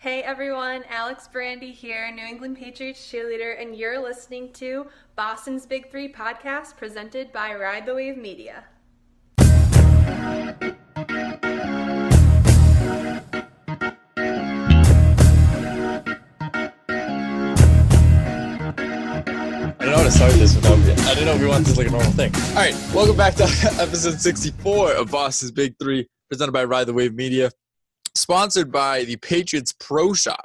Hey everyone, Alex Brandy here, New England Patriots cheerleader, and you're listening to Boston's Big Three podcast presented by Ride the Wave Media. I don't know how to start this without. I didn't know if we wanted this like a normal thing. All right, welcome back to episode 64 of Boston's Big Three, presented by Ride the Wave Media, sponsored by the Patriots Pro Shop.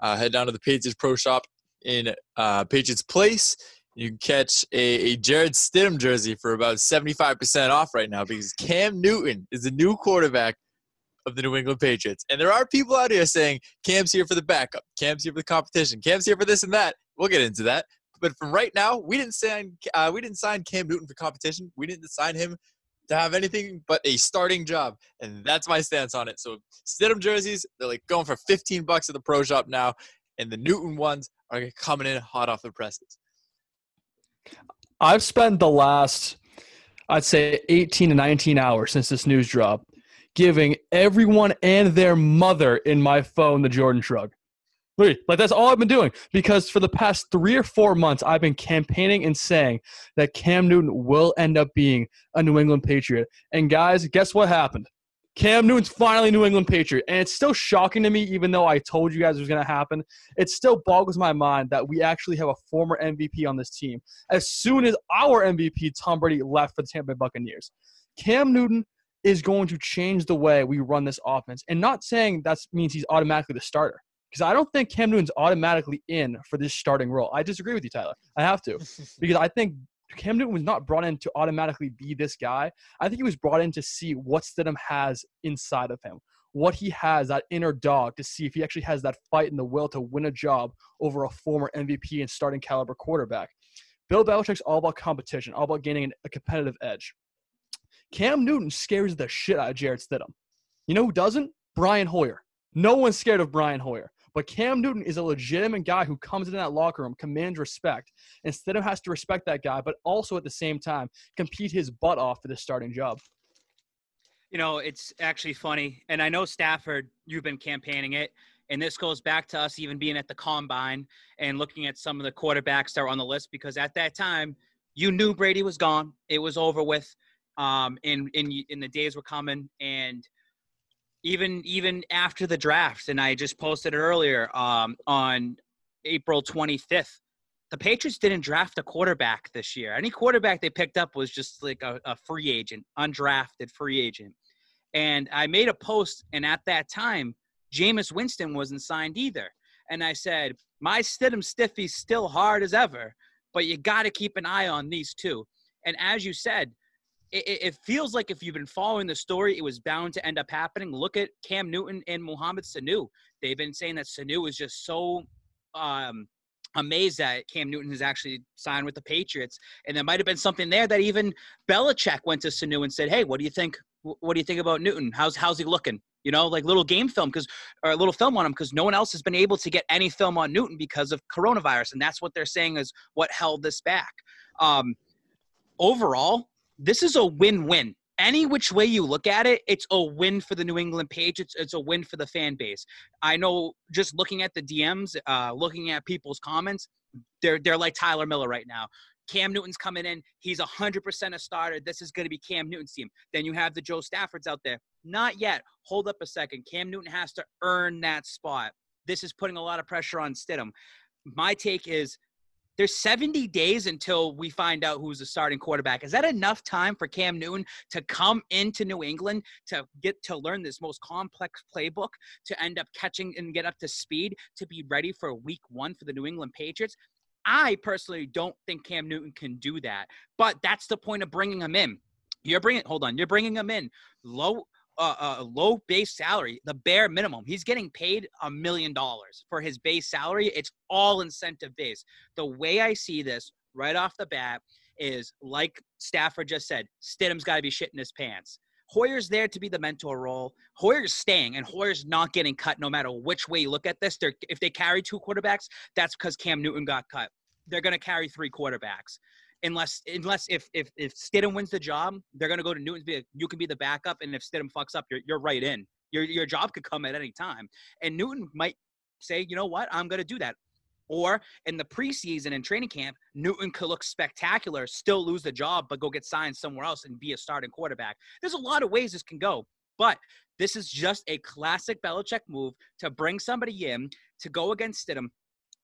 Uh, head down to the Patriots Pro Shop in uh, Patriots Place. You can catch a, a Jarrett Stidham jersey for about 75% off right now because Cam Newton is the new quarterback of the New England Patriots. And there are people out here saying Cam's here for the backup, Cam's here for the competition, Cam's here for this and that. We'll get into that. But from right now, we didn't sign uh, we didn't sign Cam Newton for competition. We didn't sign him to have anything but a starting job, and that's my stance on it. So Stidham jerseys, they're like going for 15 bucks at the pro shop now, and the Newton ones are coming in hot off the presses. I've spent the last, I'd say, 18 to 19 hours since this news drop, giving everyone and their mother in my phone the Jordan shrug. Really, like that's all I've been doing because for the past three or four months, I've been campaigning and saying that Cam Newton will end up being a New England Patriot. And guys, guess what happened? Cam Newton's finally New England Patriot. And it's still shocking to me, even though I told you guys it was going to happen. It still boggles my mind that we actually have a former MVP on this team. As soon as our MVP, Tom Brady, left for the Tampa Bay Buccaneers, Cam Newton is going to change the way we run this offense. And not saying that means he's automatically the starter because I don't think Cam Newton's automatically in for this starting role. I disagree with you, Tyler. I have to because I think Cam Newton was not brought in to automatically be this guy. I think he was brought in to see what Stidham has inside of him, what he has, that inner dog, to see if he actually has that fight and the will to win a job over a former MVP and starting caliber quarterback. Bill Belichick's all about competition, all about gaining a competitive edge. Cam Newton scares the shit out of Jarrett Stidham. You know who doesn't? Brian Hoyer. No one's scared of Brian Hoyer. But Cam Newton is a legitimate guy who comes into that locker room, commands respect. And Stidham has to respect that guy, but also at the same time compete his butt off for this starting job. You know, it's actually funny. And I know Stafford, you've been campaigning it. And this goes back to us even being at the combine and looking at some of the quarterbacks that are on the list because at that time, you knew Brady was gone. It was over with. Um, and, and, and the days were coming. And even even after the draft, and I just posted it earlier um, on April 25th. The Patriots didn't draft a quarterback this year. Any quarterback they picked up was just like a, a free agent, undrafted free agent. And I made a post, and at that time, Jameis Winston wasn't signed either. And I said, my Stidham Stiffy's still hard as ever, but you got to keep an eye on these two. And as you said, it, it, feels like if you've been following the story, it was bound to end up happening. Look at Cam Newton and Mohamed Sanu. They've been saying that Sanu is just so um, amazed that Cam Newton has actually signed with the Patriots. And there might have been something there that even Belichick went to Sanu and said, "Hey, what do you think? What do you think about Newton? How's how's he looking?" You know, like little game film because or a little film on him because no one else has been able to get any film on Newton because of coronavirus, and that's what they're saying is what held this back. Um, overall, this is a win-win. Any which way you look at it, it's a win for the New England Patriots. It's a win for the fan base. I know just looking at the DMs, uh, looking at people's comments, they're they're like Tyler Miller right now. Cam Newton's coming in. He's 100% a starter. This is going to be Cam Newton's team. Then you have the Joe Staffords out there. Not yet. Hold up a second. Cam Newton has to earn that spot. This is putting a lot of pressure on Stidham. My take is there's 70 days until we find out who's the starting quarterback. Is that enough time for Cam Newton to come into New England to get to learn this most complex playbook, to end up catching and get up to speed, to be ready for week one for the New England Patriots? I personally don't think Cam Newton can do that, but that's the point of bringing him in. You're bringing, hold on, you're bringing him in low a, low base salary, the bare minimum. He's getting paid a million dollars for his base salary. It's all incentive based. The way I see this right off the bat is like Stafford just said, Stidham's got to be shitting his pants. Hoyer's there to be the mentor role. Hoyer's staying, and Hoyer's not getting cut no matter which way you look at this. They're, if they carry two quarterbacks, that's because Cam Newton got cut. They're going to carry three quarterbacks unless unless if if if Stidham wins the job, they're gonna go to Newton's. Be like, you can be the backup, and if Stidham fucks up, you're you're right in. Your your job could come at any time, and Newton might say, you know what, I'm going to do that. Or in the preseason and training camp, Newton could look spectacular, still lose the job, but go get signed somewhere else and be a starting quarterback. There's a lot of ways this can go, but this is just a classic Belichick move to bring somebody in to go against Stidham.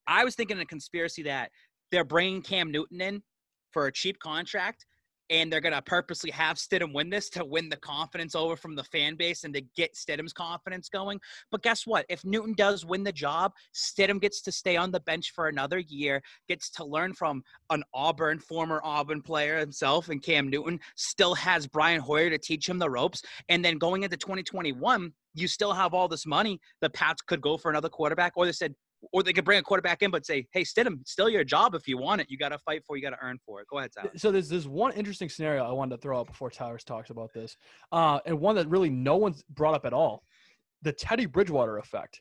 I was thinking a conspiracy that they're bringing Cam Newton in for a cheap contract and they're going to purposely have Stidham win this to win the confidence over from the fan base and to get Stidham's confidence going. But guess what? If Newton does win the job, Stidham gets to stay on the bench for another year, gets to learn from an Auburn, former Auburn player himself, and Cam Newton still has Brian Hoyer to teach him the ropes. And then going into 2021, you still have all this money. The Pats could go for another quarterback, or they said, or they could bring a quarterback in, but say, "Hey, Stidham, still your job if you want it. You got to fight for. You got to earn for it." Go ahead, Tyler. So there's this one interesting scenario I wanted to throw out before Tyler talks about this, uh, and one that really no one's brought up at all: the Teddy Bridgewater effect.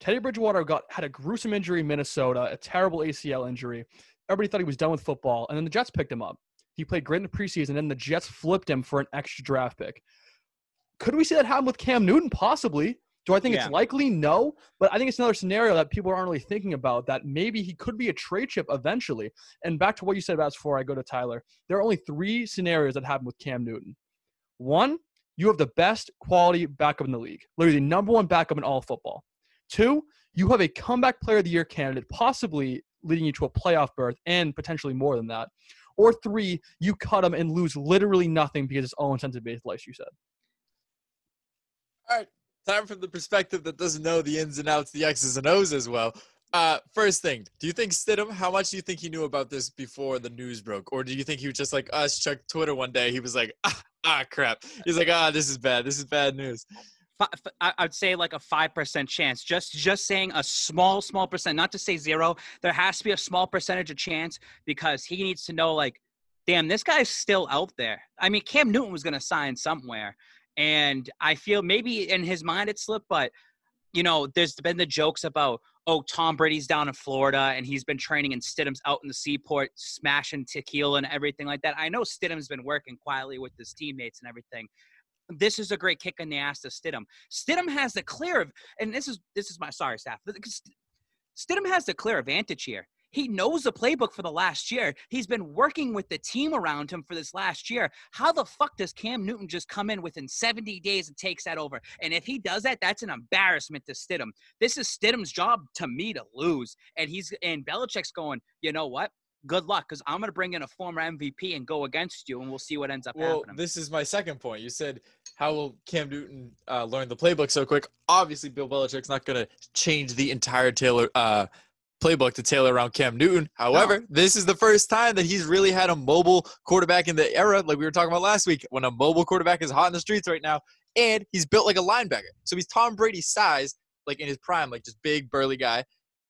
Teddy Bridgewater got had a gruesome injury in Minnesota, a terrible ACL injury. Everybody thought he was done with football, and then the Jets picked him up. He played great in the preseason, and then the Jets flipped him for an extra draft pick. Could we see that happen with Cam Newton? Possibly. Do I think Yeah. it's likely? No. But I think it's another scenario that people aren't really thinking about that maybe he could be a trade chip eventually. And back to what you said about before I go to Tyler, there are only three scenarios that happen with Cam Newton. One, you have the best quality backup in the league, literally the number one backup in all of football. Two, you have a comeback player of the year candidate, possibly leading you to a playoff berth and potentially more than that. Or three, you cut him and lose literally nothing because it's all incentive based, like you said. All right, time from the perspective that doesn't know the ins and outs, the X's and O's as well. Uh, first thing, do you think Stidham? How much do you think he knew about this before the news broke, or do you think he was just like us? Checked Twitter one day. He was like, ah, ah, crap. He's like, ah, this is bad. This is bad news. I'd say like a five percent chance. Just just saying a small small percent, not to say zero. There has to be a small percentage of chance because he needs to know like, damn, this guy's still out there. I mean, Cam Newton was gonna sign somewhere, and I feel maybe in his mind it slipped, but you know, there's been the jokes about oh Tom Brady's down in Florida and he's been training and Stidham's out in the seaport smashing tequila and everything like that. I know Stidham's been working quietly with his teammates and everything this is a great kick in the ass to Stidham. Stidham has the clear, of, and this is this is my sorry staff. Stidham has the clear advantage here. He knows the playbook for the last year. He's been working with the team around him for this last year. How the fuck does Cam Newton just come in within 70 days and takes that over? And if he does that, that's an embarrassment to Stidham. This is Stidham's job to me to lose. And he's and Belichick's going, you know what? Good luck, because I'm gonna bring in a former MVP and go against you, and we'll see what ends up Well, happening. this is my second point. You said, how will Cam Newton uh, learn the playbook so quick? Obviously, Bill Belichick's not going to change the entire Taylor uh, playbook to tailor around Cam Newton. However, this is the first time that he's really had a mobile quarterback in the era, like we were talking about last week, when a mobile quarterback is hot in the streets right now, and he's built like a linebacker. So he's Tom Brady's size, like in his prime, like just big, burly guy.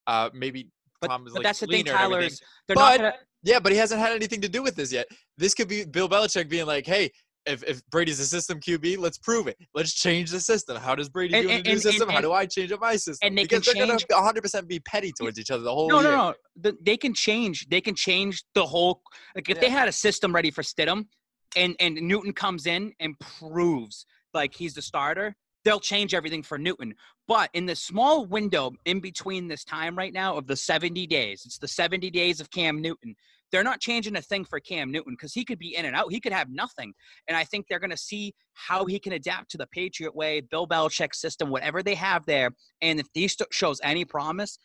Uh, maybe But, Tom is but like that's the thing, they're But- not gonna. Yeah, but he hasn't had anything to do with this yet. This could be Bill Belichick being like, "Hey, if, if Brady's a system QB, let's prove it. Let's change the system. How does Brady And- do and- the new and- system? How do I change up my system? and they because can they're change- gonna 100 percent be petty towards each other the whole No, year. no, no. The, they can change. They can change the whole. Like if they had a system ready for Stidham, and and Newton comes in and proves like he's the starter, they'll change everything for Newton. But in the small window in between this time right now of the 70 days, it's the 70 days of Cam Newton. They're not changing a thing for Cam Newton because he could be in and out. He could have nothing. And I think they're going to see how he can adapt to the Patriot way, Bill Belichick system, whatever they have there. And if he st- shows any promise,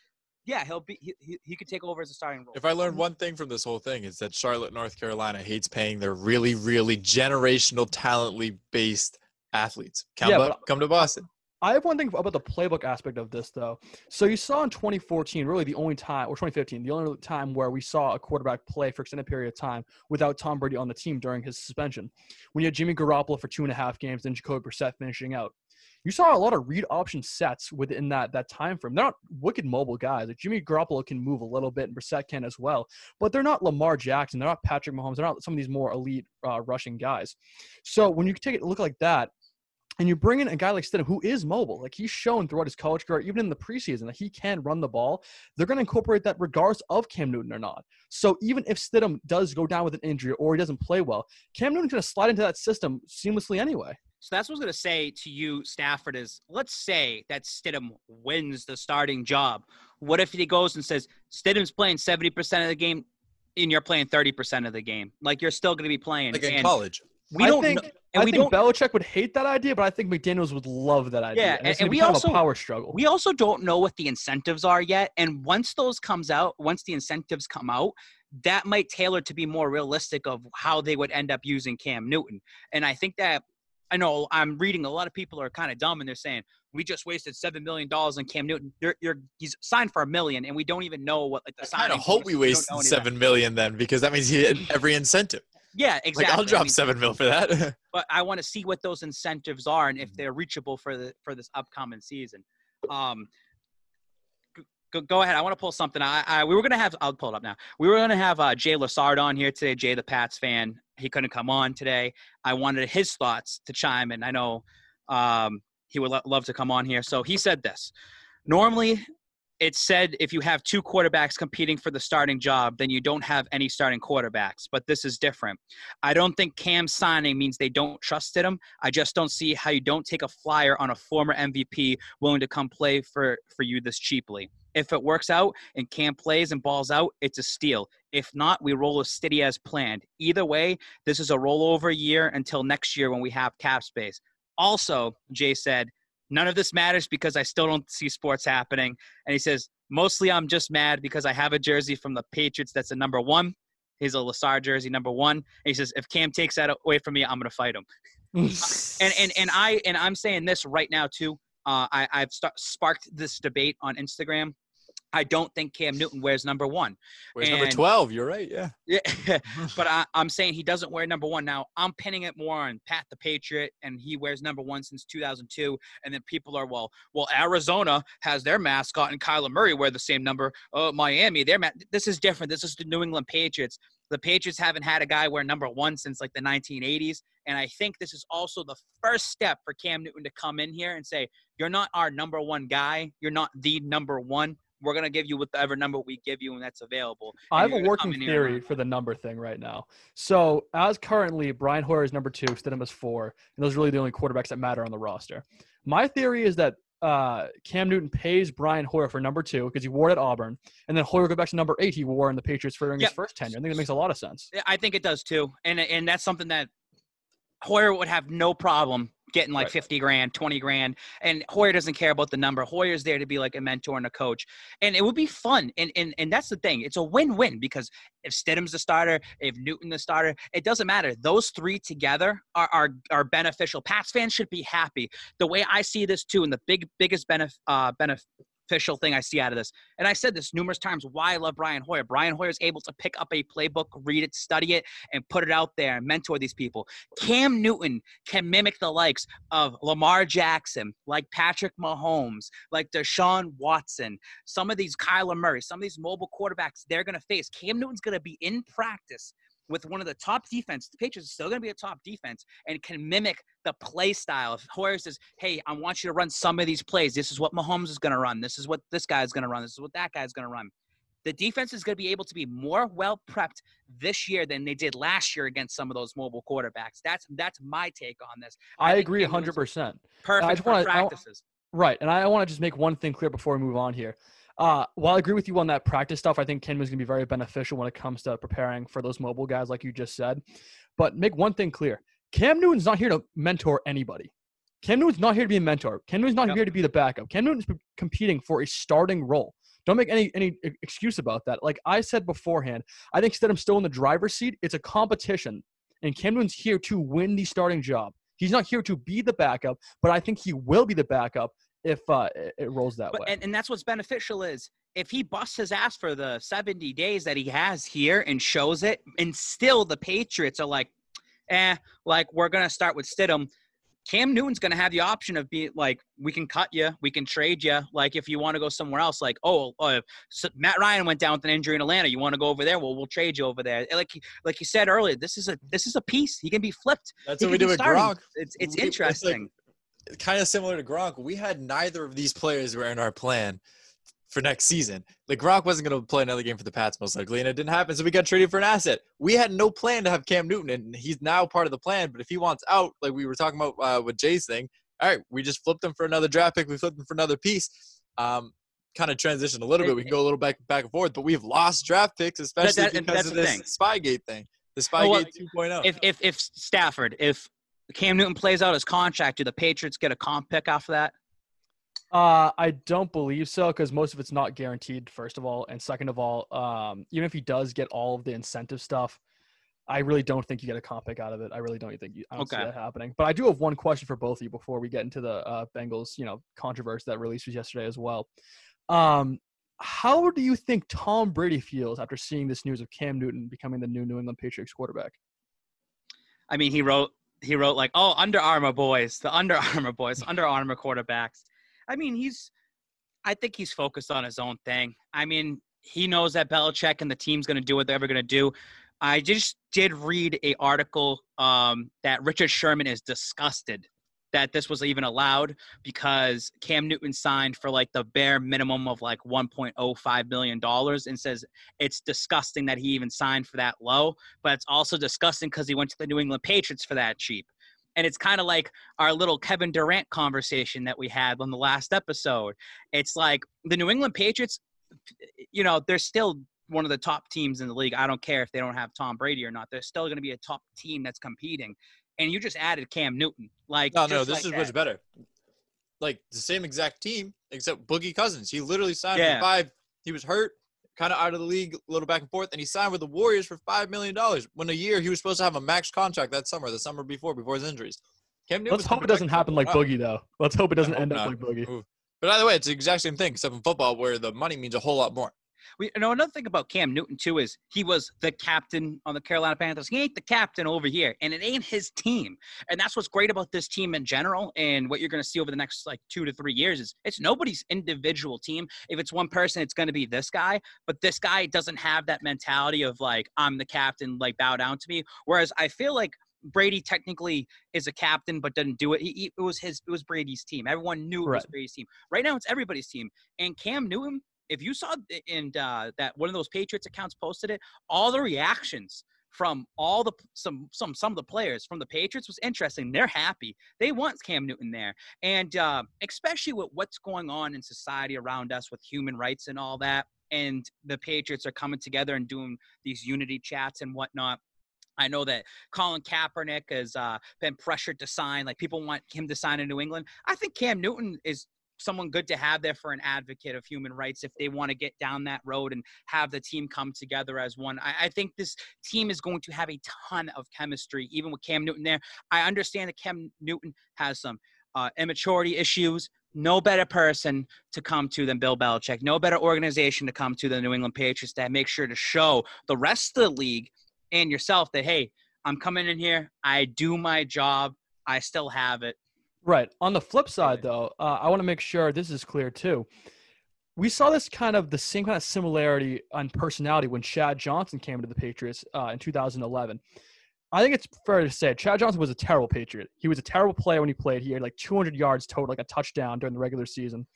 yeah, he'll be he, he, he could take over as a starting role. If I learned one thing from this whole thing, is that Charlotte, North Carolina hates paying their really, really generational, talently based athletes. Come, Yeah, but- come to Boston. I have one thing about the playbook aspect of this, though. So you saw in 2014, really the only time, or 2015, the only time where we saw a quarterback play for extended period of time without Tom Brady on the team during his suspension. When you had Jimmy Garoppolo for two and a half games, then Jacoby Brissett finishing out. You saw a lot of read option sets within that that time frame. They're not wicked mobile guys. Like Jimmy Garoppolo can move a little bit, and Brissett can as well. But they're not Lamar Jackson. They're not Patrick Mahomes. They're not some of these more elite uh, rushing guys. So when you take a look like that, and you bring in a guy like Stidham who is mobile, like he's shown throughout his college career, even in the preseason, that he can run the ball. They're going to incorporate that regardless of Cam Newton or not. So even if Stidham does go down with an injury or he doesn't play well, Cam Newton's going to slide into that system seamlessly anyway. So that's what I was going to say to you, Stafford. Is let's say that Stidham wins the starting job. What if he goes and says Stidham's playing seventy percent of the game, and you're playing thirty percent of the game? Like you're still going to be playing. Like in and college. We I don't. think, know, and I we think don't. Belichick would hate that idea, but I think McDaniels would love that idea. Yeah, and, it's and- and we also- a power struggle. we also don't know what the incentives are yet and once those comes out once the incentives come out that might tailor to be more realistic of how they would end up using cam newton and i think that i know i'm reading a lot of people are kind of dumb and they're saying we just wasted seven million dollars on cam newton you're, you're he's signed for a million and we don't even know what like the I kind signing of hope we don't wasted know any seven million then, because that means he had every incentive. Yeah exactly Like I'll I drop mean, seven mil for that. but I want to see what those incentives are and Mm-hmm. if they're reachable for the for this upcoming season. Um, go, go ahead. I want to pull something. I, I we were gonna have. I'll pull it up now. We were gonna have uh, Jay Lasard on here today. Jay, the Pats fan. He couldn't come on today. I wanted his thoughts to chime in. I know um, he would lo- love to come on here. So he said this. Normally, it's said if you have two quarterbacks competing for the starting job, then you don't have any starting quarterbacks. But this is different. I don't think Cam signing means they don't trust him. I just don't see how you don't take a flyer on a former MVP willing to come play for for you this cheaply. If it works out and Cam plays and balls out, it's a steal. If not, we roll a steady as planned. Either way, this is a rollover year until next year when we have cap space. Also, Jay said, none of this matters because I still don't see sports happening. And he says, mostly I'm just mad because I have a jersey from the Patriots that's a number one. He's a Lassard jersey, number one. And he says, if Cam takes that away from me, I'm gonna fight him. And and and I and I'm saying this right now too. Uh, I I've start, sparked this debate on Instagram. I don't think Cam Newton wears number one. Where's number twelve? You're right. Yeah. Yeah, but I, I'm saying he doesn't wear number one now. I'm pinning it more on Pat the Patriot, and he wears number one since 2002. And then people are well, well, Arizona has their mascot, and Kyler Murray wear the same number. Oh, Miami, their ma- this is different. This is the New England Patriots. The Patriots haven't had a guy wear number one since like the 1980s, and I think this is also the first step for Cam Newton to come in here and say, "You're not our number one guy. You're not the number one." We're gonna give you whatever number we give you, and that's available. I have a working come in here and theory for the number thing right now. So, as currently, Brian Hoyer is number two, Stidham is four, and those are really the only quarterbacks that matter on the roster. My theory is that uh, Cam Newton pays Brian Hoyer for number two because he wore it at Auburn, and then Hoyer goes back to number eight he wore in the Patriots for during Yep. his first tenure. I think that makes a lot of sense. I think it does too, and and that's something that Hoyer would have no problem getting like Right. 50 grand, 20 grand. And Hoyer doesn't care about the number. Hoyer's there to be like a mentor and a coach. And it would be fun. And and, and that's the thing. It's a win-win because if Stidham's the starter, if Newton the starter, it doesn't matter. Those three together are are, are beneficial. Pats fans should be happy. The way I see this too, and the big biggest benef- uh, beneficial thing I see out of this, and I said this numerous times, why I love Brian Hoyer. Brian Hoyer is able to pick up a playbook, read it, study it, and put it out there and mentor these people. Cam Newton can mimic the likes of Lamar Jackson, like Patrick Mahomes, like Deshaun Watson, some of these Kyler Murray, some of these mobile quarterbacks they're going to face. Cam Newton's going to be in practice with one of the top defense. The Patriots are still going to be a top defense and can mimic the play style. If Hoyer says, "Hey, I want you to run some of these plays. This is what Mahomes is going to run. This is what this guy is going to run. This is what that guy is going to run." The defense is going to be able to be more well prepped this year than they did last year against some of those mobile quarterbacks. That's that's my take on this. I, think agree Cam 100%. Perfect just for wanna- I practices. Right, and I want to just make one thing clear before we move on here. Uh, while I agree with you on that practice stuff, I think Ken was going to be very beneficial when it comes to preparing for those mobile guys, like you just said. But make one thing clear: Cam Newton's not here to mentor anybody. Cam Newton's not here to be a mentor. Cam Newton's not Yep. here to be the backup. Cam Newton's competing for a starting role. Don't make any any excuse about that. Like I said beforehand, I think Stidham's still in the driver's seat. It's a competition, and Cam Newton's here to win the starting job. He's not here to be the backup, but I think he will be the backup if uh, it, it rolls that But way. and, and that's what's beneficial is if he busts his ass for the 70 days that he has here and shows it, and still the Patriots are like, eh, like we're gonna start with Stidham. Cam Newton's gonna have the option of being like, we can cut you, we can trade you. Like if you want to go somewhere else, like oh, uh, so Matt Ryan went down with an injury in Atlanta. You want to go over there? Well, we'll trade you over there. Like like you said earlier, this is a this is a piece. He can be flipped. That's He what we do be with. Gronk. It's it's We- it's like- interesting. Kind of similar to Gronk. We had neither of these players were in our plan for next season. Like Gronk wasn't going to play another game for the Pats most likely, and it didn't happen. So we got traded for an asset. We had no plan to have Cam Newton, and he's now part of the plan. But if he wants out, like we were talking about uh, with Jay's thing, all right, we just flipped him for another draft pick. We flipped him for another piece. Um, kind of transition a little bit. We can go a little back back and forth, but we've lost draft picks, especially that- and because of this thing. Spygate thing, the Oh, well, Spygate oh. 2.0. If if if Stafford, if Cam Newton plays out his contract, do the Patriots get a comp pick off of that? Uh, I don't believe so because most of it's not guaranteed. First of all, and second of all, um, even if he does get all of the incentive stuff, I really don't think you get a comp pick out of it. I really don't think you. I don't see Okay. that happening. But I do have one question for both of you before we get into the uh, Bengals, you know, controversy that released was yesterday as well. Um, how do you think Tom Brady feels after seeing this news of Cam Newton becoming the new New England Patriots quarterback? I mean, he wrote he wrote like, "Oh, Under Armour boys, the Under Armour boys, Under Armour quarterbacks." I mean, he's I think he's focused on his own thing. I mean, he knows that Belichick and the team's going to do what they're ever going to do. I just did read a article um, that Richard Sherman is disgusted that this was even allowed because Cam Newton signed for like the bare minimum of like 1.05 million dollars and says it's disgusting that he even signed for that low, but it's also disgusting because he went to the New England Patriots for that cheap. And it's kind of like our little Kevin Durant conversation that we had on the last episode. It's like the New England Patriots, you know, they're still one of the top teams in the league. I don't care if they don't have Tom Brady or not. They're still going to be a top team that's competing. And you just added Cam Newton. Like, no, no, this like is that. much better. Like the same exact team, except Boogie Cousins. He literally signed Yeah. for five. He was hurt, kind of out of the league, a little back and forth, and he signed with the Warriors for five million dollars. When a year he was supposed to have a max contract that summer, the summer before, before his injuries. Cam Newton Let's hope it doesn't happen like. Boogie though. Let's hope it doesn't hope end up like Boogie. Ooh. But either way, it's the exact same thing, except in football, where the money means a whole lot more. We, you know, another thing about Cam Newton too is he was the captain on the Carolina Panthers. He ain't the captain over here, and it ain't his team. And that's what's great about this team in general. And what you're going to see over the next like two to three years is it's nobody's individual team. If it's one person, it's going to be this guy. But this guy doesn't have that mentality of like I'm the captain, like bow down to me. Whereas I feel like Brady technically is a captain, but doesn't do it. He, he- it was his, it was Brady's team. Everyone knew it was Brady's team. Right now, it's everybody's team. And Cam Newton, if you saw in uh, that one of those Patriots accounts posted it, all the reactions from all the some some some of the players from the Patriots was interesting. They're happy. They want Cam Newton there, and uh, especially with what's going on in society around us with human rights and all that. And the Patriots are coming together and doing these unity chats and whatnot. I know that Colin Kaepernick has uh, been pressured to sign. Like people want him to sign in New England. I think Cam Newton is someone good to have there for an advocate of human rights if they want to get down that road and have the team come together as one. I, I think this team is going to have a ton of chemistry, even with Cam Newton there. I understand that Cam Newton has some uh, immaturity issues. No better person to come to than Bill Belichick. No better organization to come to than New England Patriots that make sure to show the rest of the league and yourself that, hey, I'm coming in here. I do my job. I still have it. Right. On the flip side, though, uh, I want to make sure this is clear too. We saw this kind of the same kind of similarity on personality when Chad Johnson came to the Patriots uh, in 2011. I think it's fair to say Chad Johnson was a terrible Patriot. He was a terrible player when he played. He had like 200 yards total, like a touchdown during the regular season.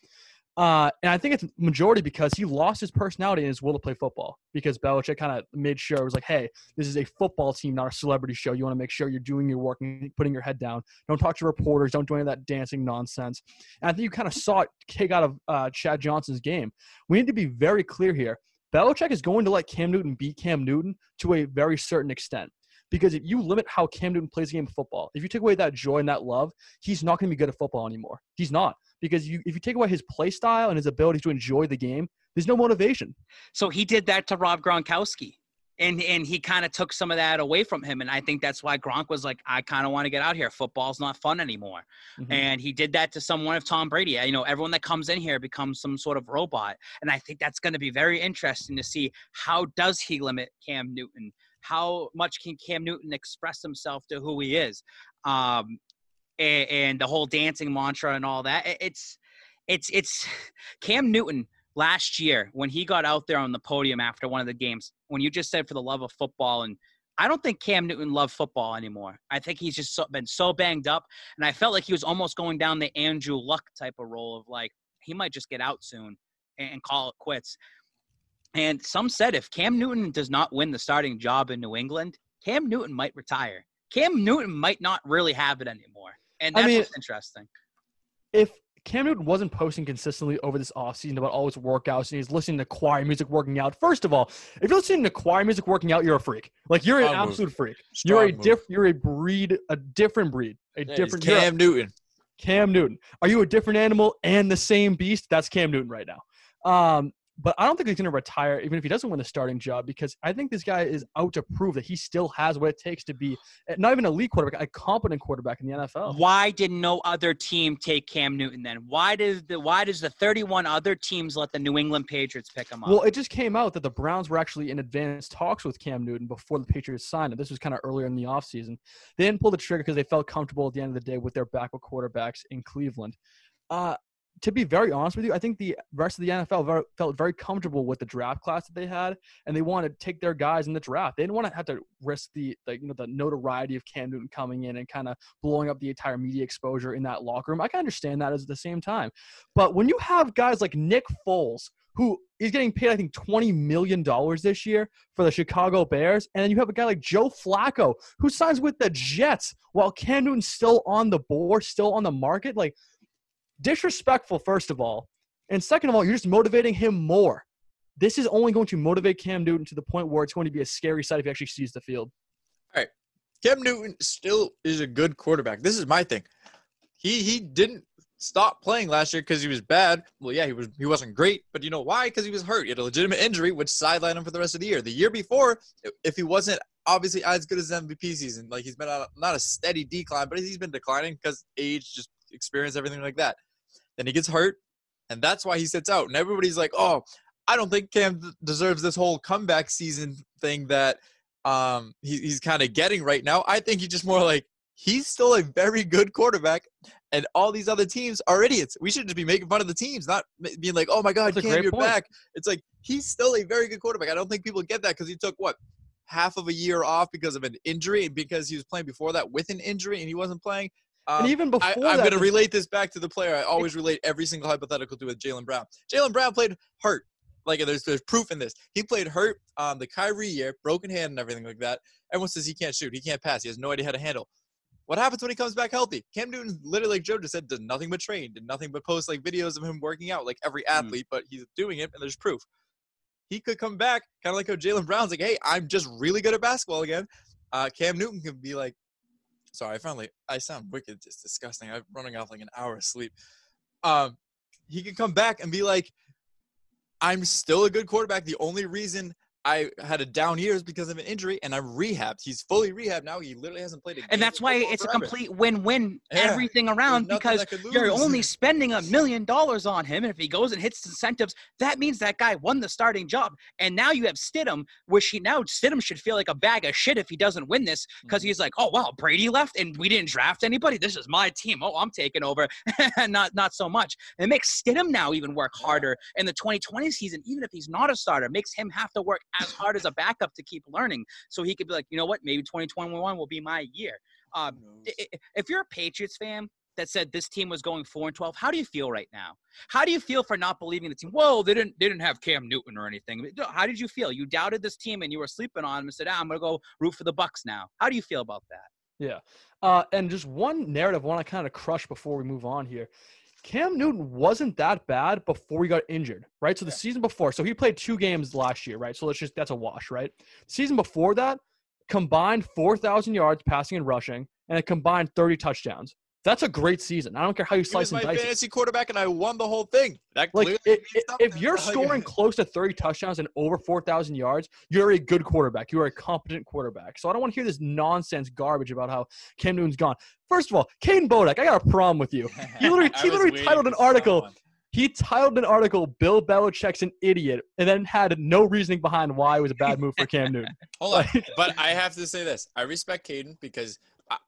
Uh, and I think it's majority because he lost his personality and his will to play football. Because Belichick kind of made sure it was like, hey, this is a football team, not a celebrity show. You want to make sure you're doing your work and putting your head down. Don't talk to reporters. Don't do any of that dancing nonsense. And I think you kind of saw it kick out of uh, Chad Johnson's game. We need to be very clear here. Belichick is going to let Cam Newton beat Cam Newton to a very certain extent. Because if you limit how Cam Newton plays a game of football, if you take away that joy and that love, he's not going to be good at football anymore. He's not. Because you, if you take away his play style and his ability to enjoy the game, there's no motivation. So he did that to Rob Gronkowski. And and he kind of took some of that away from him. And I think that's why Gronk was like, I kind of want to get out here. Football's not fun anymore. Mhm. And he did that to someone of Tom Brady. You know, everyone that comes in here becomes some sort of robot. And I think that's going to be very interesting to see how does he limit Cam Newton? How much can Cam Newton express himself to who he is? Um, and, and the whole dancing mantra and all that. It's it's it's Cam Newton last year when he got out there on the podium after one of the games when you just said for the love of football and I don't think Cam Newton loved football anymore. I think he's just so, been so banged up, and I felt like he was almost going down the Andrew Luck type of role of like he might just get out soon. and call it quits. And some said if Cam Newton does not win the starting job in New England, Cam Newton might retire. Cam Newton might not really have it anymore. And I mean- what's interesting. if Cam Newton wasn't posting consistently over this offseason about all his workouts and he's listening to choir music working out, first of all, if you're listening to choir music working out, you're a freak. Like you're an Strong move. absolute freak. Strong you're a move. diff you're a breed, a different breed. A Yeah, different Cam Newton. Cam Newton. Are you a different animal and the same beast? That's Cam Newton right now. Um, but I don't think he's going to retire, even if he doesn't win the starting job, because I think this guy is out to prove that he still has what it takes to be not even a league quarterback, a competent quarterback in the NFL. Why did no other team take Cam Newton then? Why does the why does the 31 other teams let the New England Patriots pick him up? Well, it just came out that the Browns were actually in advanced talks with Cam Newton before the Patriots signed him. This was kind of earlier in the offseason. They didn't pull the trigger because they felt comfortable at the end of the day with their backup quarterbacks in Cleveland. Uh, to be very honest with you, I think the rest of the NFL ver- felt very comfortable with the draft class that they had, and they wanted to take their guys in the draft. They didn't want to have to risk the, the you know the notoriety of Cam Newton coming in and kind of blowing up the entire media exposure in that locker room. I can understand that at the same time, but when you have guys like Nick Foles, who is getting paid I think twenty million dollars this year for the Chicago Bears, and then you have a guy like Joe Flacco who signs with the Jets while Cam Newton's still on the board, still on the market, like disrespectful, first of all. And second of all, you're just motivating him more. This is only going to motivate Cam Newton to the point where it's going to be a scary sight if he actually sees the field. All right. Cam Newton still is a good quarterback. This is my thing. He he didn't stop playing last year because he was bad. Well, yeah, he was he wasn't great, but you know why? Because he was hurt. He had a legitimate injury, which sidelined him for the rest of the year. The year before, if he wasn't obviously as good as MVP season, like he's been on a, not a steady decline, but he's been declining because age, just experience, everything like that. Then he gets hurt, and that's why he sits out. And everybody's like, "Oh, I don't think Cam deserves this whole comeback season thing that um he, he's kind of getting right now. I think he's just more like he's still a very good quarterback, and all these other teams are idiots. We should just be making fun of the teams, not being like, "Oh my God, That's Cam, you're point. back." It's like he's still a very good quarterback. I don't think people get that because he took what half of a year off because of an injury and because he was playing before that with an injury and he wasn't playing. Um, and even before I, I'm going to relate this back to the player. I always relate every single hypothetical to with Jaylen Brown. Jaylen Brown played hurt. Like there's there's proof in this. He played hurt um the Kyrie year, broken hand and everything like that. Everyone says he can't shoot, he can't pass, he has no idea how to handle. What happens when he comes back healthy? Cam Newton, literally like Joe just said, does nothing but train, did nothing but post like videos of him working out like every athlete, but he's doing it and there's proof. He could come back, kind of like how Jaylen Brown's like, hey, I'm just really good at basketball again. Uh, Cam Newton could be like, sorry, I finally I sound wicked, just disgusting. I'm running off like an hour of sleep. Um, he could come back and be like, I'm still a good quarterback. The only reason I had a down year because of an injury, and I'm rehabbed. He's fully rehabbed now. He literally hasn't played a game. and that's why it's a complete win-win Yeah. everything around because you're only spending a million dollars on him, and if he goes and hits incentives, that means that guy won the starting job. And now you have Stidham, which he now Stidham should feel like a bag of shit if he doesn't win this because Mhm. he's like, oh wow, Brady left and we didn't draft anybody. This is my team. Oh, I'm taking over. not not so much. And it makes Stidham now even work harder in the 2020 season, even if he's not a starter, makes him have to work as hard as a backup to keep learning. So he could be like, you know what, maybe 2021 will be my year. Um, Who knows? i- i- if you're a Patriots fan that said this team was going four and twelve, how do you feel right now? How do you feel for not believing the team? Whoa, they didn't they didn't have Cam Newton or anything. How did you feel? You doubted this team and you were sleeping on them and said, ah, I'm gonna go root for the Bucs now. How do you feel about that? Yeah, uh, and just one narrative I want to kind of crush before we move on here. Cam Newton wasn't that bad before he got injured, right? So the Yeah. season before, so he played two games last year, right? So let's just that's a wash, right? Season before that, combined 4,000 yards passing and rushing, and a combined 30 touchdowns. That's a great season. I don't care how you He slice was and my dice it. fantasy quarterback, and I won the whole thing. That Like clearly i- means if you're scoring close to 30 touchdowns and over 4,000 yards, you're a good quarterback. You are a competent quarterback. So I don't want to hear this nonsense garbage about how Cam Newton's gone. First of all, Caden Bodak, I got a problem with you. He literally- he literally titled an article, someone. He titled an article, Bill Belichick's an idiot, and then had no reasoning behind why it was a bad move for Cam Newton. Hold on, but I have to say this: I respect Caden because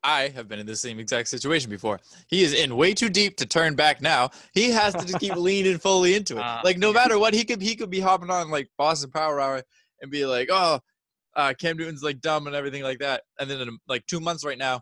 I- have been in the same exact situation before. He is in way too deep to turn back now. He has to just keep leaning fully into it. Uh, like no yeah. matter what, he could he could be hopping on like Boston Power Hour and be like, oh, uh, Cam Newton's like dumb and everything like that. And then in like two months right now,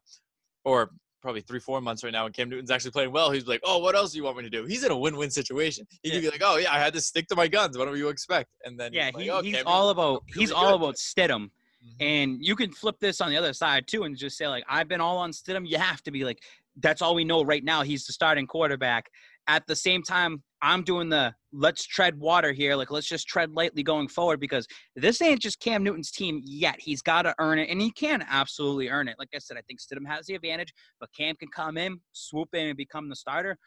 or probably three, four months right now, and Cam Newton's actually playing well, he's like, "Oh, what else do you want me to do?" He's in a win-win situation. He Yeah. could be like, "Oh yeah, I had to stick to my guns. What do you expect?" And then Yeah, he's like, he, "Oh, he's all about really he's good." all about Stidham. Mhm. And you can flip this on the other side too and just say, like, I've been all on Stidham. You have to be like, that's all we know right now. He's the starting quarterback. At the same time, I'm doing the let's tread water here. Like, let's just tread lightly going forward because this ain't just Cam Newton's team yet. He's got to earn it, and he can absolutely earn it. Like I said, I think Stidham has the advantage, but Cam can come in, swoop in, and become the starter.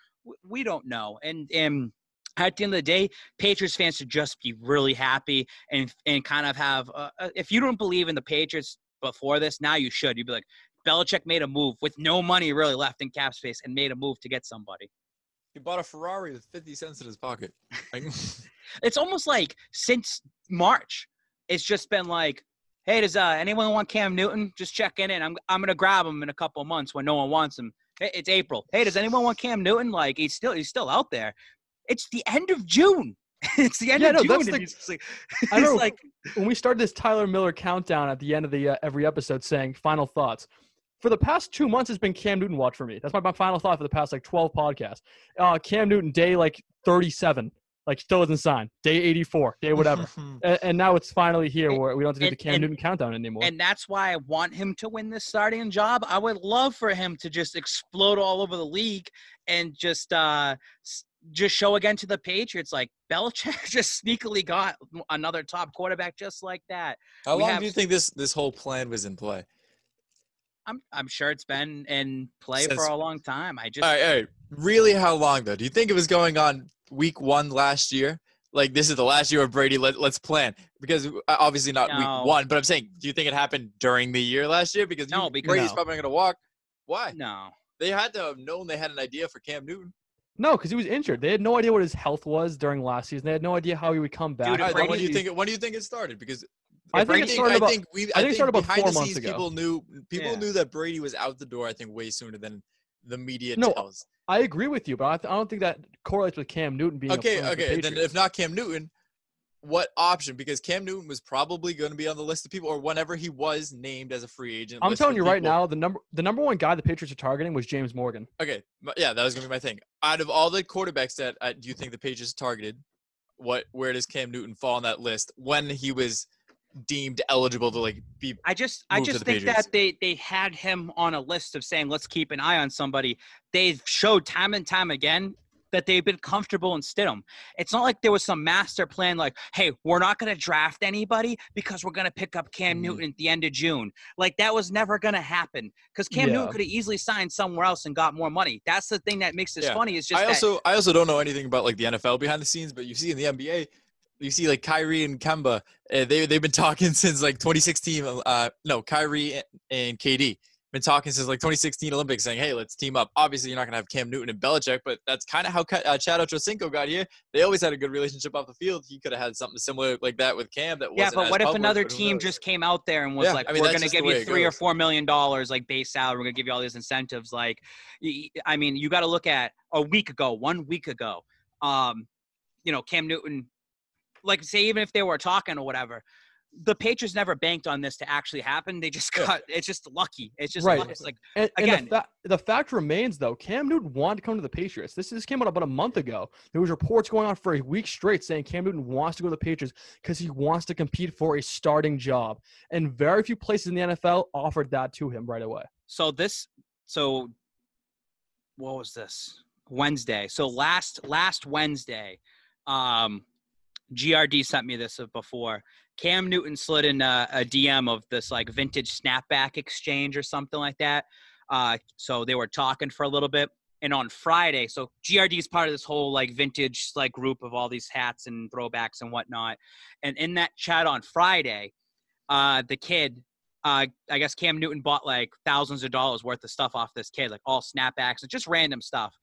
We don't know. And, and, at the end of the day, Patriots fans should just be really happy and and kind of have. Uh, uh, if you don't believe in the Patriots before this, now you should. You'd be like, Belichick made a move with no money really left in cap space and made a move to get somebody. He bought a Ferrari with 50 cents in his pocket. It's almost like since March, it's just been like, hey, does uh, anyone want Cam Newton? Just checking in. I'm I'm gonna grab him in a couple of months when no one wants him. Hey, It's April. Hey, does anyone want Cam Newton? Like he's still he's still out there. It's the end of June. it's the end Yeah, of no, June. that's the- he's just like, I he's know. like when we started this Tyler Miller countdown at the end of the uh, every episode saying final thoughts. For the past two months, it's been Cam Newton watch for me. That's my, my final thought for the past like 12 podcasts. Uh, Cam Newton, day like 37, like still isn't signed. Day 84, day whatever. and, and now it's finally here And- where we don't have to do the Cam and- Newton countdown anymore. and that's why I want him to win this starting job. I would love for him to just explode all over the league and just uh s- just show again to the Patriots like Belichick just sneakily got another top quarterback just like that. How We long have- do you think this this whole plan was in play? I'm I'm sure it's been in play Since- for a long time. I just All right, all right. Really, how long though? Do you think it was going on week one last year? Like this is the last year of Brady. Let, let's plan because uh, obviously not No. week one. But I'm saying, do you think it happened during the year last year? Because No, you, because- Brady's No. probably not going to walk. Why? no. They had to have known they had an idea for Cam Newton. No, because he was injured. They had no idea what his health was during last season. They had no idea how he would come back. Dude, if All right, then when do you think? It, when do you think it started? Because I think it Brady- started I about- think we. I think it started about behind four the months scenes, ago. People knew. People Yeah. knew that Brady was out the door. I think way sooner than the media No, tells. I agree with you, but I, th- I don't think that correlates with Cam Newton being a Okay, the okay. Then if not Cam Newton, what option? Because Cam Newton was probably going to be on the list of people, or whenever he was named as a free agent. I'm telling of you right now, the number the number one guy the Patriots are targeting was James Morgan. Okay, yeah, that was going to be my thing. Out of all the quarterbacks that uh, do you think the Patriots targeted, what where does Cam Newton fall on that list when he was deemed eligible to like be? I just I just think Patriots. that they they had him on a list of saying let's keep an eye on somebody. They've showed time and time again that they've been comfortable in Stidham. It's not like there was some master plan like, hey, we're not going to draft anybody because we're going to pick up Cam Mhm. Newton at the end of June. Like that was never going to happen because Cam Yeah. Newton could have easily signed somewhere else and got more money. That's the thing that makes this Yeah. funny. Is just I also I also don't know anything about like the NFL behind the scenes, but you see in the NBA, you see like Kyrie and Kemba, uh, they they've been talking since like 2016. Uh, no, Kyrie and KD been talking since like 2016 Olympics, saying, "Hey, let's team up." Obviously, you're not gonna have Cam Newton and Belichick, but that's kind of how uh, Chad Ochocinco got here. They always had a good relationship off the field. He could have had something similar like that with Cam. That Yeah, but what if public, another team just came out there and was Yeah, like, I mean, "We're going to give you three or four million dollars like base salary. We're going to give you all these incentives." Like, I mean, you got to look at a week ago, one week ago. Um, you know, Cam Newton, like, say even if they were talking or whatever, the Patriots never banked on this to actually happen. They just got it's just lucky. It's just Right. It's like And, and Again- the, fa- the fact remains, though, Cam Newton wanted to come to the Patriots. This, this came out about a month ago. There was reports going on for a week straight saying Cam Newton wants to go to the Patriots because he wants to compete for a starting job. And very few places in the NFL offered that to him right away. so this so what was this wednesday so last last wednesday um grd sent me this before cam newton slid in a, a dm of this like vintage snapback exchange or something like that uh so they were talking for a little bit and on friday so grd is part of this whole like vintage like group of all these hats and throwbacks and whatnot and in that chat on friday uh the kid uh, I guess Cam Newton bought like thousands of dollars worth of stuff off this kid, like all snapbacks and just random stuff.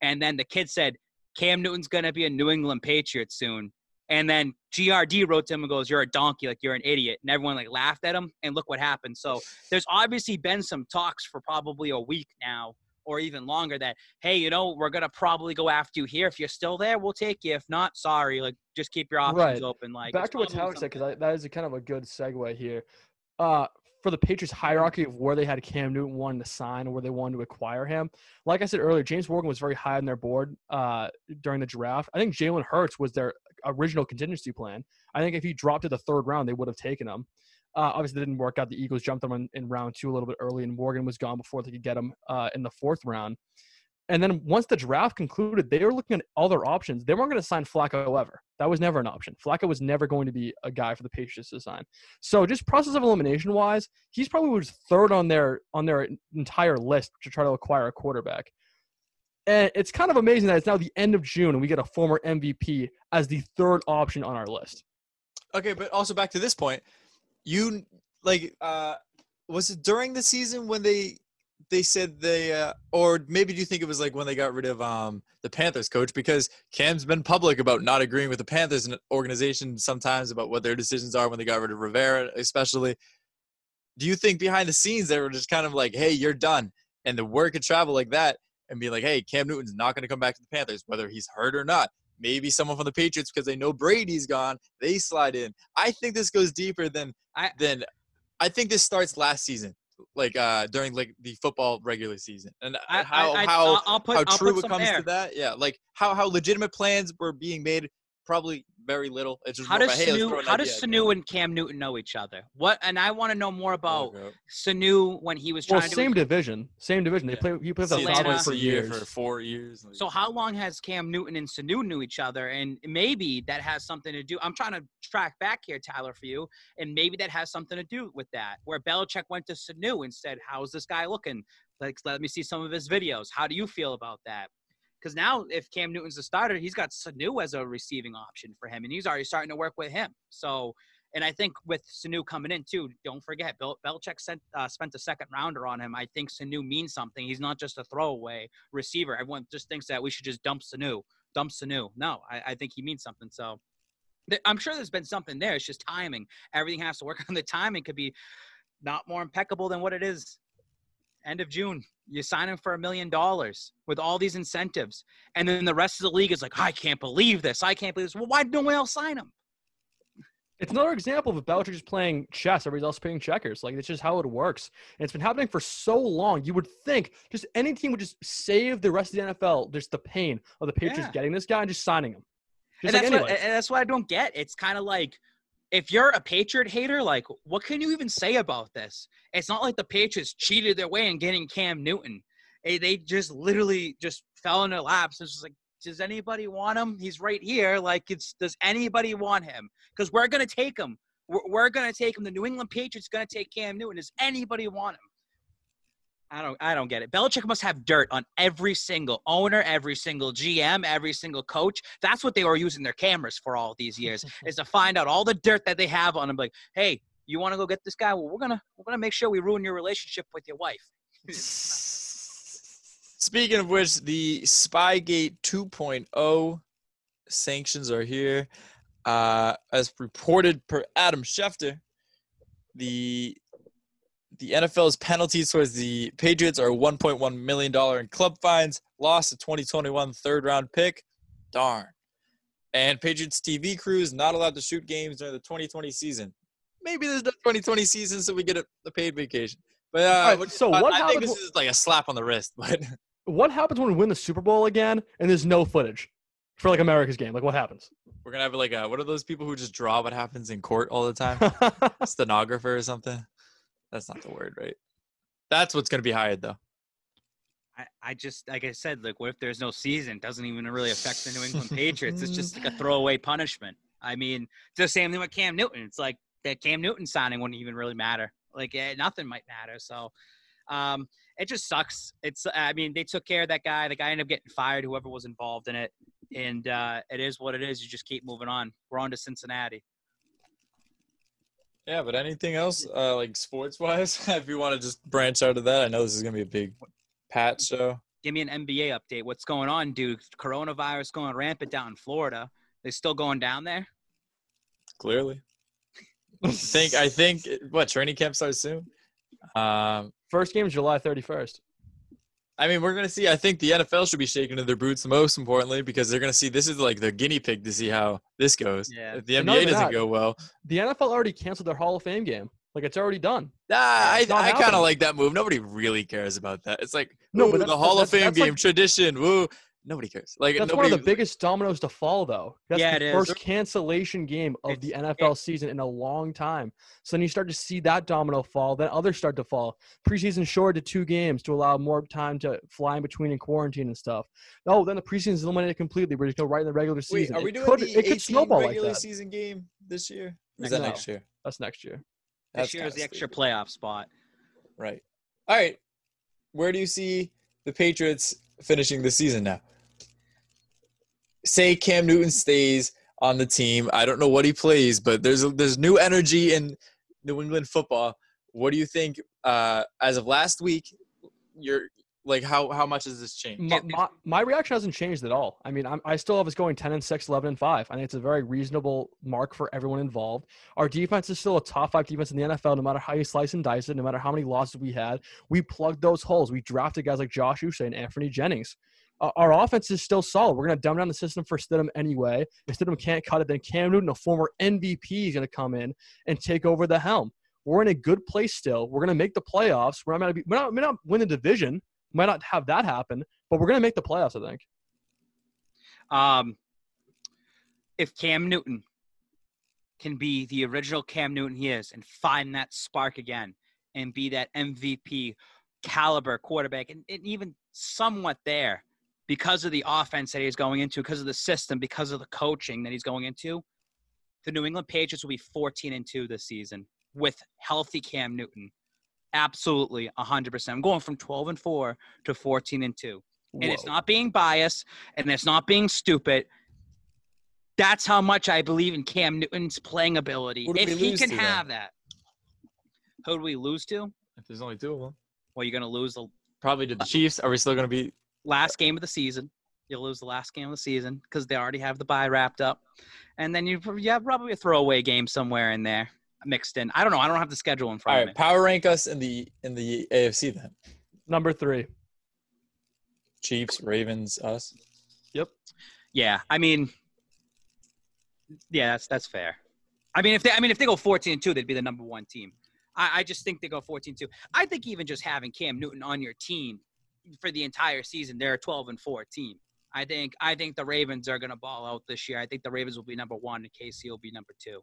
And then the kid said, Cam Newton's going to be a New England Patriot soon. And then GRD wrote to him and goes, You're a donkey, like you're an idiot. And everyone like laughed at him. And look what happened. So there's obviously been some talks for probably a week now or even longer that, hey, you know, we're going to probably go after you here. If you're still there, we'll take you. If not, sorry. Like just keep your options Right. open. Like Back to what Tyler said, because that is a kind of a good segue here. Uh, for the Patriots hierarchy of where they had Cam Newton wanting to sign or where they wanted to acquire him. Like I said earlier, James Morgan was very high on their board uh, during the draft. I think Jalen Hurts was their original contingency plan. I think if he dropped to the third round, they would have taken him. Uh, obviously, didn't work out. The Eagles jumped them in, in, round two a little bit early, and Morgan was gone before they could get him uh, in the fourth round. And then once the draft concluded, they were looking at all their options. They weren't going to sign Flacco ever. That was never an option. Flacco was never going to be a guy for the Patriots to sign. So just process of elimination wise, he's probably was third on their on their entire list to try to acquire a quarterback. And it's kind of amazing that it's now the end of June and we get a former MVP as the third option on our list. Okay, but also back to this point, you like uh was it during the season when they they said they uh, or maybe do you think it was like when they got rid of um the Panthers coach because Cam's been public about not agreeing with the Panthers organization sometimes about what their decisions are when they got rid of Rivera especially do you think behind the scenes they were just kind of like hey you're done and the word could travel like that and be like hey Cam Newton's not going to come back to the Panthers whether he's hurt or not maybe someone from the Patriots because they know Brady's gone they slide in I think this goes deeper than I than I think this starts last season like uh during like the football regular season and I, how I, how I'll put, how true it comes there. to that yeah like how how legitimate plans were being made probably very little it's just How does of hey, Sanu how does Sanu and Cam Newton know each other? What and I want to know more about Oh, Sanu when he was Well, trying same division, same division. They Yeah. play. He played with the it's Atlanta. For years. for four years like- So how long has Cam Newton and Sanu knew each other? And maybe that has something to do. I'm trying to track back here, Tyler, for you, and maybe that has something to do with that. Where Belichick went to Sanu and said, "How's this guy looking? Like, let me see some of his videos. How do you feel about that?" Because now, if Cam Newton's the starter, he's got Sanu as a receiving option for him, and he's already starting to work with him. So, and I think with Sanu coming in too, don't forget, Bill Belichick sent, uh, spent a second rounder on him. I think Sanu means something. He's not just a throwaway receiver. Everyone just thinks that we should just dump Sanu, dump Sanu. No, I, I think he means something. So, I'm sure there's been something there. It's just timing. Everything has to work on the timing. Could be not more impeccable than what it is. End of June, you sign him for a million dollars with all these incentives, and then the rest of the league is like, I can't believe this. I can't believe this. Well, why did no one else sign him? It's another example of Belichick just playing chess. Everybody else playing checkers. Like it's just how it works. And it's been happening for so long. You would think just any team would just save the rest of the NFL just the pain of the Patriots Yeah. getting this guy and just signing him. and like that's what, and that's what I don't get. It's kind of like if you're a Patriot hater, like what can you even say about this? It's not like the Patriots cheated their way in getting Cam Newton. They, just literally just fell in their laps. It's just like, does anybody want him? He's right here. Like, it's does anybody want him? Because we're gonna take him. We're, we're gonna take him. The New England Patriots gonna take Cam Newton. Does anybody want him? I don't I don't get it. Belichick must have dirt on every single owner, every single GM, every single coach. That's what they were using their cameras for all these years, is to find out all the dirt that they have on them. Like, hey, you want to go get this guy? Well, we're gonna we're gonna make sure we ruin your relationship with your wife. Speaking of which, the Spygate 2.0 sanctions are here. Uh, as reported per Adam Schefter, the the NFL's penalties towards the Patriots are 1.1 million dollar in club fines, loss of 2021 third round pick. Darn. And Patriots TV crews not allowed to shoot games during the 2020 season. Maybe there's no 2020 season, so we get a, a paid vacation. But uh, right, what- so I- what I, think this is like a slap on the wrist. But what happens when we win the Super Bowl again and there's no footage for like America's game? Like what happens? we're gonna have like a what are those people who just draw what happens in court all the time? Stenographer or something? That's not the word, right? That's what's gonna be hired though. I, I just like I said, like what if there's no season? It doesn't even really affect the New England Patriots. It's just like a throwaway punishment. I mean, it's the same thing with Cam Newton. It's like that Cam Newton signing wouldn't even really matter. Like eh, nothing might matter. So um, it just sucks. It's I mean they took care of that guy. The guy ended up getting fired. Whoever was involved in it, and uh, it is what it is. You just keep moving on. We're on to Cincinnati. Yeah, but anything else, uh, like sports wise, if you want to just branch out of that, I know this is gonna be a big Pat show. Give me an NBA update. What's going on, dude? Coronavirus going rampant down in Florida. They still going down there? Clearly, I think I think what training camp starts soon. Um, First game is July 31st. I mean, we're gonna see. I think the NFL should be shaking to their boots most importantly because they're gonna see this is like the guinea pig to see how this goes. Yeah. If the NBA doesn't go well, The NFL already canceled their Hall of Fame game. Like it's already done. Nah, I, I kind of like that move. Nobody really cares about that. It's like No, but the Hall of that's- Fame that's game like- tradition. Woo, nobody cares. Like That's nobody, one of the biggest dominoes to fall, though. That's Yeah, the it is. first cancellation game of the NFL season in a long time. So then you start to see that domino fall. Then others start to fall. Preseason shorted to two games to allow more time to fly in between and quarantine and stuff. Oh, then the preseason is eliminated completely. We're just go right in the regular season. Wait, are we it doing could, the it could 18 snowball like regular that. season game this year? Or Is No. that next year? That's next year. This That's year is the extra stupid. playoff spot. Right. All right. Where do you see the Patriots finishing the season now? Say Cam Newton stays on the team. I don't know what he plays, but there's there's new energy in New England football. What do you think? Uh, as of last week, you're like how how much has this changed? My, my, my reaction hasn't changed at all. I mean, I'm, I still have us going 10 and 6, 11 and 5. I think it's a very reasonable mark for everyone involved. Our defense is still a top five defense in the NFL, no matter how you slice and dice it, no matter how many losses we had. We plugged those holes. We drafted guys like Josh Uche and Anfernee Jennings. Our offense is still solid. We're going to dumb down the system for Stidham anyway. If Stidham can't cut it, then Cam Newton, a former MVP, is going to come in and take over the helm. We're in a good place still. We're going to make the playoffs. We're not going to be, we're not, we're not win the division. Might not have that happen, but we're going to make the playoffs, I think. Um, if Cam Newton can be the original Cam Newton he is and find that spark again and be that MVP caliber quarterback and, and even somewhat there because of the offense that he's going into, because of the system, because of the coaching that he's going into, the New England Patriots will be 14 and 2 this season with healthy Cam Newton. Absolutely 100%. I'm going from 12 and 4 to 14 and 2 and it's not being biased and it's not being stupid. That's how much I believe in Cam Newton's playing ability. If he can to, then? have that, who do we lose to? If there's only two of them, Well, you're going to lose the probably to the Chiefs. Are we still going to be? Last game of the season. You'll lose the last game of the season because they already have the bye wrapped up, and then you you have probably a throwaway game somewhere in there mixed in. I don't know. I don't have the schedule in front right, of me. All right. Power rank us in the in the AFC then. Number three. Chiefs, Ravens, us. Yep. Yeah, I mean, yeah, that's that's fair. I mean, if they, I mean, if they go fourteen and two, they'd be the number one team. I, I just think they go 14-2. I think even just having Cam Newton on your team for the entire season, they're a twelve and four team. I think I think the Ravens are going to ball out this year. I think the Ravens will be number one, and KC will be number two.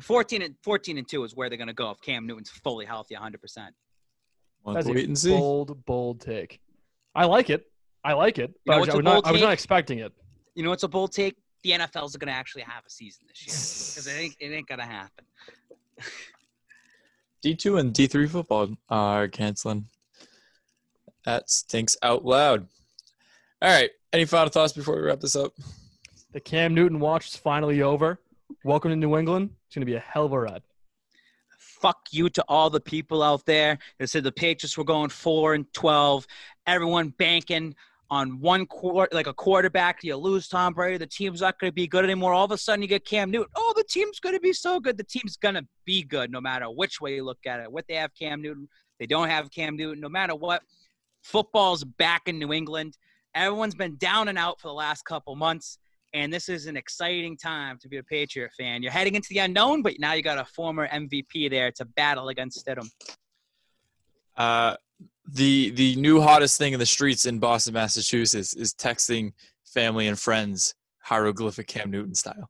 14 and 14 and 2 is where they're going to go if Cam Newton's fully healthy 100%. We'll That's to a wait and see. bold, bold take. I like it. I like it. But know I, was, a I was not, I was not expecting it. You know what's a bold take? The NFL's going to actually have a season this year because it ain't, it ain't going to happen. D two and D three football are canceling. That stinks out loud. All right. Any final thoughts before we wrap this up? The Cam Newton watch is finally over. Welcome to New England. It's going to be a hell of a ride. fuck you to all the people out there that said the Patriots were going four and twelve. Everyone banking on one quarter, like a quarterback. You lose Tom Brady, the team's not going to be good anymore. All of a sudden, you get Cam Newton. Oh, the team's going to be so good. The team's going to be good no matter which way you look at it. What they have Cam Newton, they don't have Cam Newton. No matter what, football's back in New England. Everyone's been down and out for the last couple months. And this is an exciting time to be a Patriot fan. You're heading into the unknown, but now you got a former MVP there to battle against Stidham. Uh, the the new hottest thing in the streets in Boston, Massachusetts, is texting family and friends hieroglyphic Cam Newton style.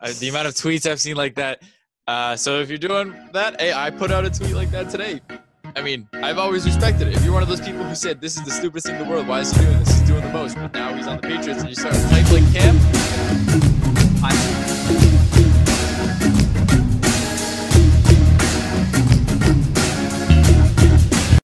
Uh, the amount of tweets I've seen like that. Uh, so if you're doing that, hey, I put out a tweet like that today. I mean, I've always respected it. If you're one of those people who said this is the stupidest thing in the world, why is he doing this? He's doing the most. But now he's on the Patriots, and you start like Cam. I,